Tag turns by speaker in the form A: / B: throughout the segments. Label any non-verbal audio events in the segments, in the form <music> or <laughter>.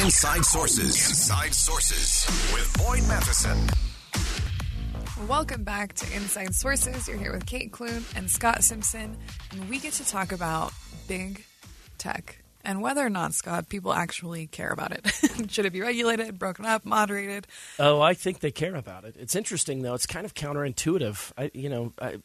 A: Inside Sources. Inside Sources with Boyd Matheson.
B: Welcome back to Inside Sources. You're here with Kate Clune and Scott Simpson, and we get to talk about big tech and whether or not, Scott, people actually care about it. <laughs> Should it be regulated, broken up, moderated?
C: Oh, I think they care about it. It's interesting, though. It's kind of counterintuitive. I, you know, I,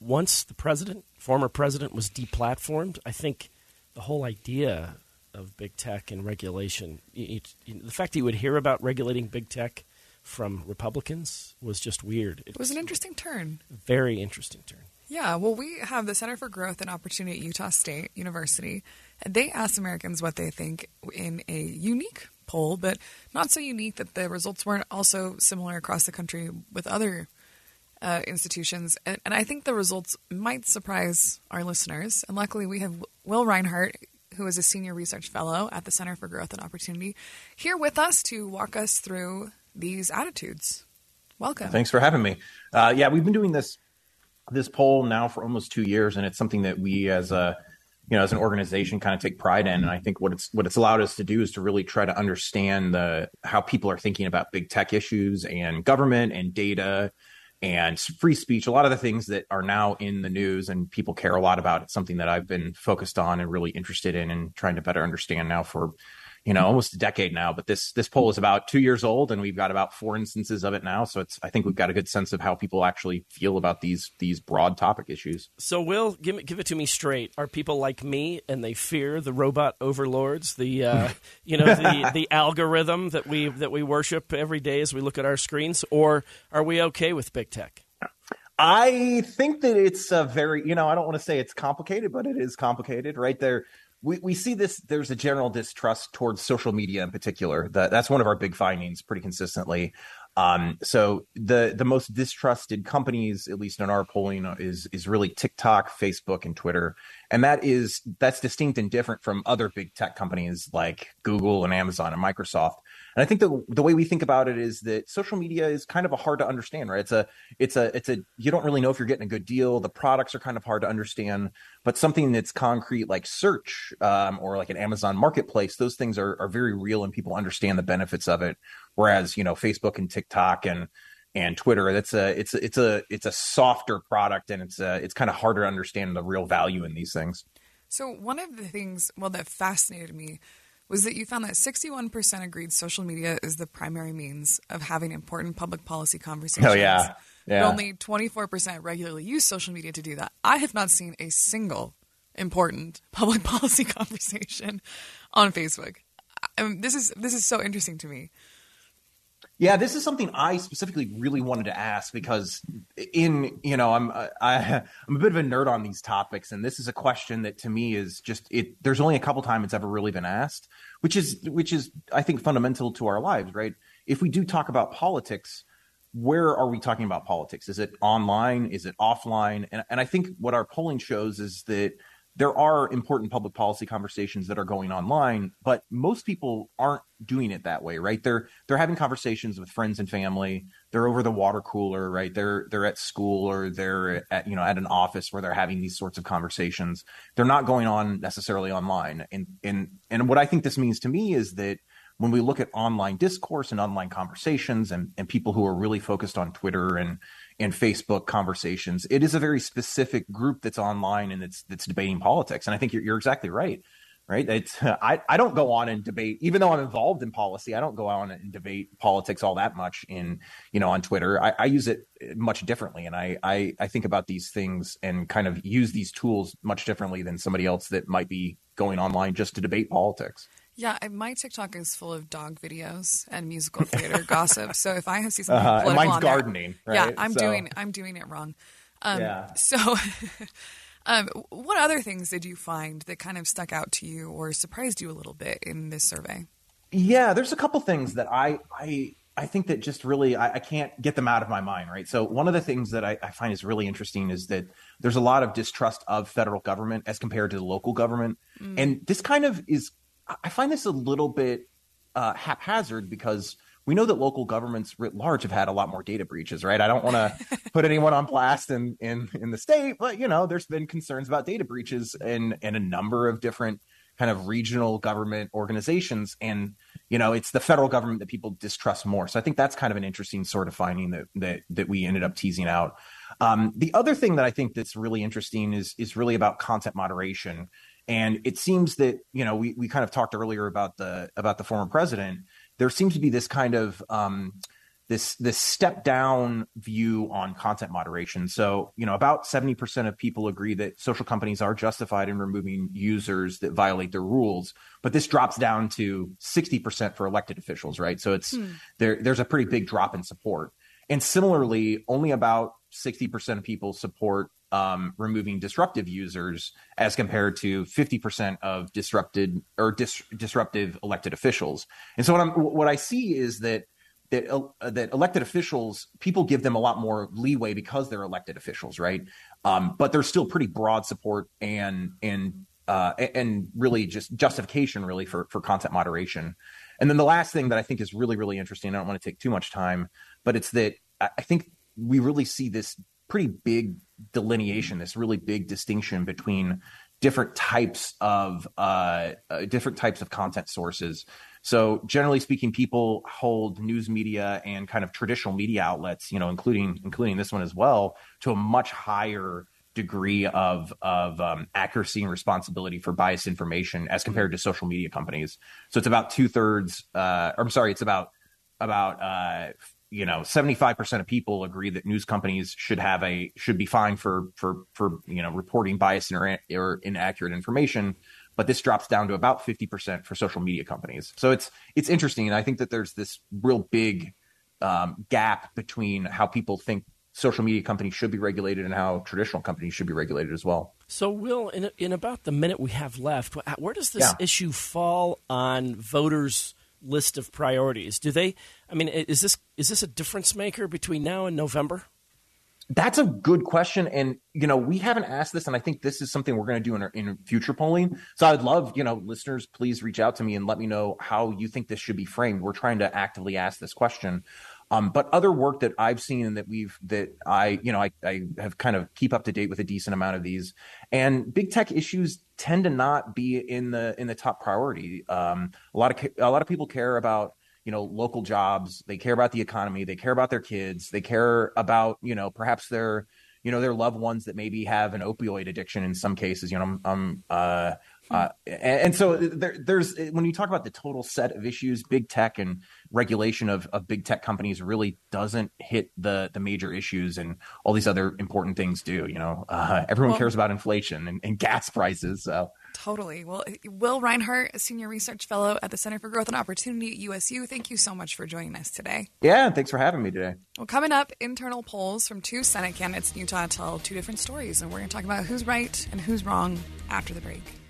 C: once the president, former president, was deplatformed, I think the whole idea of big tech and regulation, the fact that you would hear about regulating big tech from Republicans was just weird.
B: It was an interesting turn.
C: Very interesting turn.
B: Yeah, well, we have the Center for Growth and Opportunity at Utah State University, and they asked Americans what they think in a unique poll, but not so unique that the results weren't also similar across the country with other uh, institutions. And, and, I think the results might surprise our listeners. And luckily, we have Will Rinehart, who is a senior research fellow at the Center for Growth and Opportunity, here with us to walk us through these attitudes. Welcome.
D: Thanks for having me. Uh, yeah, we've been doing this this poll now for almost two years, and it's something that we as a you know as an organization kind of take pride in. And I think what it's what it's allowed us to do is to really try to understand the how people are thinking about big tech issues and government and data and free speech. A lot of the things that are now in the news and people care a lot about. It's something that I've been focused on and really interested in and trying to better understand now for you know almost a decade now but this this poll is about two years old and we've got about four instances of it now. So it's i think we've got a good sense of how people actually feel about these these broad topic issues.
C: So will give, me, give it to me straight. Are people like me and they fear the robot overlords the uh, <laughs> you know the the algorithm that we that we worship every day as we look at our screens? Or are we okay with big tech?
D: I think that it's a very, you know, I don't want to say it's complicated, but it is complicated, right? There, we, we see this there's a general distrust towards social media in particular. That, that's one of our big findings pretty consistently. Um, so the the most distrusted companies at least in our polling is is really tiktok facebook and twitter. And that is that's distinct and different from other big tech companies like google and amazon and microsoft and I think the the way we think about it is that social media is kind of a hard to understand, right? It's a it's a it's a you don't really know if you're getting a good deal. The products are kind of hard to understand, but something that's concrete like search um, or like an Amazon Marketplace, those things are are very real and people understand the benefits of it. Whereas you know Facebook and TikTok and and Twitter, that's a it's a, it's a it's a softer product and it's a, it's kind of harder to understand the real value in these things.
B: So one of the things, well, that fascinated me was that you found that 61% agreed social media is the primary means of having important public policy conversations.
D: Oh, yeah. yeah.
B: But only 24% regularly use social media to do that. I have not seen a single important <laughs> public policy conversation on Facebook. I mean, this is this is so interesting to me.
D: Yeah, this is something I specifically really wanted to ask because in you know I'm I, I'm a bit of a nerd on these topics, and this is a question that to me is just it. There's only a couple times it's ever really been asked, which is which is I think fundamental to our lives, right? If we do talk about politics, where are we talking about politics? Is it online? Is it offline? And and I think what our polling shows is that there are important public policy conversations that are going online, but most people aren't doing it that way, right? They're they're having conversations with friends and family. They're over the water cooler, right? They're they're at school or they're at you know at an office where they're having these sorts of conversations. They're not going on necessarily online. And and and what I think this means to me is that when we look at online discourse and online conversations and, and people who are really focused on Twitter and and Facebook conversations. It is a very specific group that's online and it's that's debating politics. And I think you're, you're exactly right. Right. It's <laughs> I, I don't go on and debate, even though I'm involved in policy, I don't go on and debate politics all that much in, you know, on Twitter. I, I use it much differently. And I, I I think about these things and kind of use these tools much differently than somebody else that might be going online just to debate politics.
B: Yeah, my TikTok is full of dog videos and musical theater <laughs> gossip. So if I see something uh,
D: mine's gardening,
B: there,
D: right?
B: yeah, I'm so. doing I'm doing it wrong. Um, yeah. So, <laughs> um, what other things did you find that kind of stuck out to you or surprised you a little bit in this survey?
D: Yeah, there's a couple things that I I I think that just really I, I, can't get them out of my mind, right? So one of the things that I, I, find is really interesting is that there's a lot of distrust of federal government as compared to the local government, mm. and this kind of is I find this a little bit uh, haphazard because we know that local governments writ large have had a lot more data breaches, right? I don't want to <laughs> put anyone on blast in, in in the state, but you know, there's been concerns about data breaches in in a number of different kind of regional government organizations and you know it's the federal government that people distrust more. So i think that's kind of an interesting sort of finding that that that we ended up teasing out. Um, the other thing that i think that's really interesting is is really about content moderation and it seems that you know we, we kind of talked earlier about the about the former president there seems to be this kind of um, this this step down view on content moderation. So, you know, about 70% of people agree that social companies are justified in removing users that violate their rules, but this drops down to 60% for elected officials, right? So it's hmm. there there's a pretty big drop in support. And similarly, only about 60% of people support um, removing disruptive users as compared to 50% of disrupted or dis- disruptive elected officials. And so what I'm what I see is that that uh, that elected officials people give them a lot more leeway because they're elected officials, right? Um, but there's still pretty broad support and and uh, and really just justification really for for content moderation. And then the last thing that I think is really really interesting. I don't want to take too much time, but it's that I think we really see this pretty big delineation, this really big distinction between different types of uh, uh, different types of content sources. So generally speaking, people hold news media and kind of traditional media outlets, you know, including including this one as well, to a much higher degree of of um, accuracy and responsibility for biased information as compared to social media companies. So it's about two thirds. Uh, I'm sorry, it's about about uh, you know 75% of people agree that news companies should have a should be fined for for for you know reporting biased or, or inaccurate information but this drops down to about 50% for social media companies. So it's it's interesting, and I think that there's this real big um, gap between how people think social media companies should be regulated and how traditional companies should be regulated as well.
C: So, Will, in, in about the minute we have left, where does this yeah. issue fall on voters' list of priorities? Do they? I mean, is this is this a difference maker between now and November?
D: That's a good question, and you know we haven't asked this, and I think this is something we're going to do in, our, in future polling. So I'd love, you know, listeners, please reach out to me and let me know how you think this should be framed. We're trying to actively ask this question. Um, but other work that I've seen and that we've that I you know I, I have kind of keep up to date with a decent amount of these, and big tech issues tend to not be in the in the top priority. Um, a lot of a lot of people care about you know local jobs. They care about the economy. They care about their kids. They care about you know perhaps their you know their loved ones that maybe have an opioid addiction in some cases. You know i'm, I'm uh, uh, and, so there, there's when you talk about the total set of issues, big tech and regulation of, of big tech companies really doesn't hit the the major issues, and all these other important things do. You know, uh, everyone well, cares about inflation and, and gas prices. So
B: Totally. Well, Will Rinehart, a senior research fellow at the Center for Growth and Opportunity at USU, thank you so much for joining us today.
D: Yeah, thanks for having me today.
B: Well, coming up, internal polls from two Senate candidates in Utah tell two different stories, and we're going to talk about who's right and who's wrong after the break.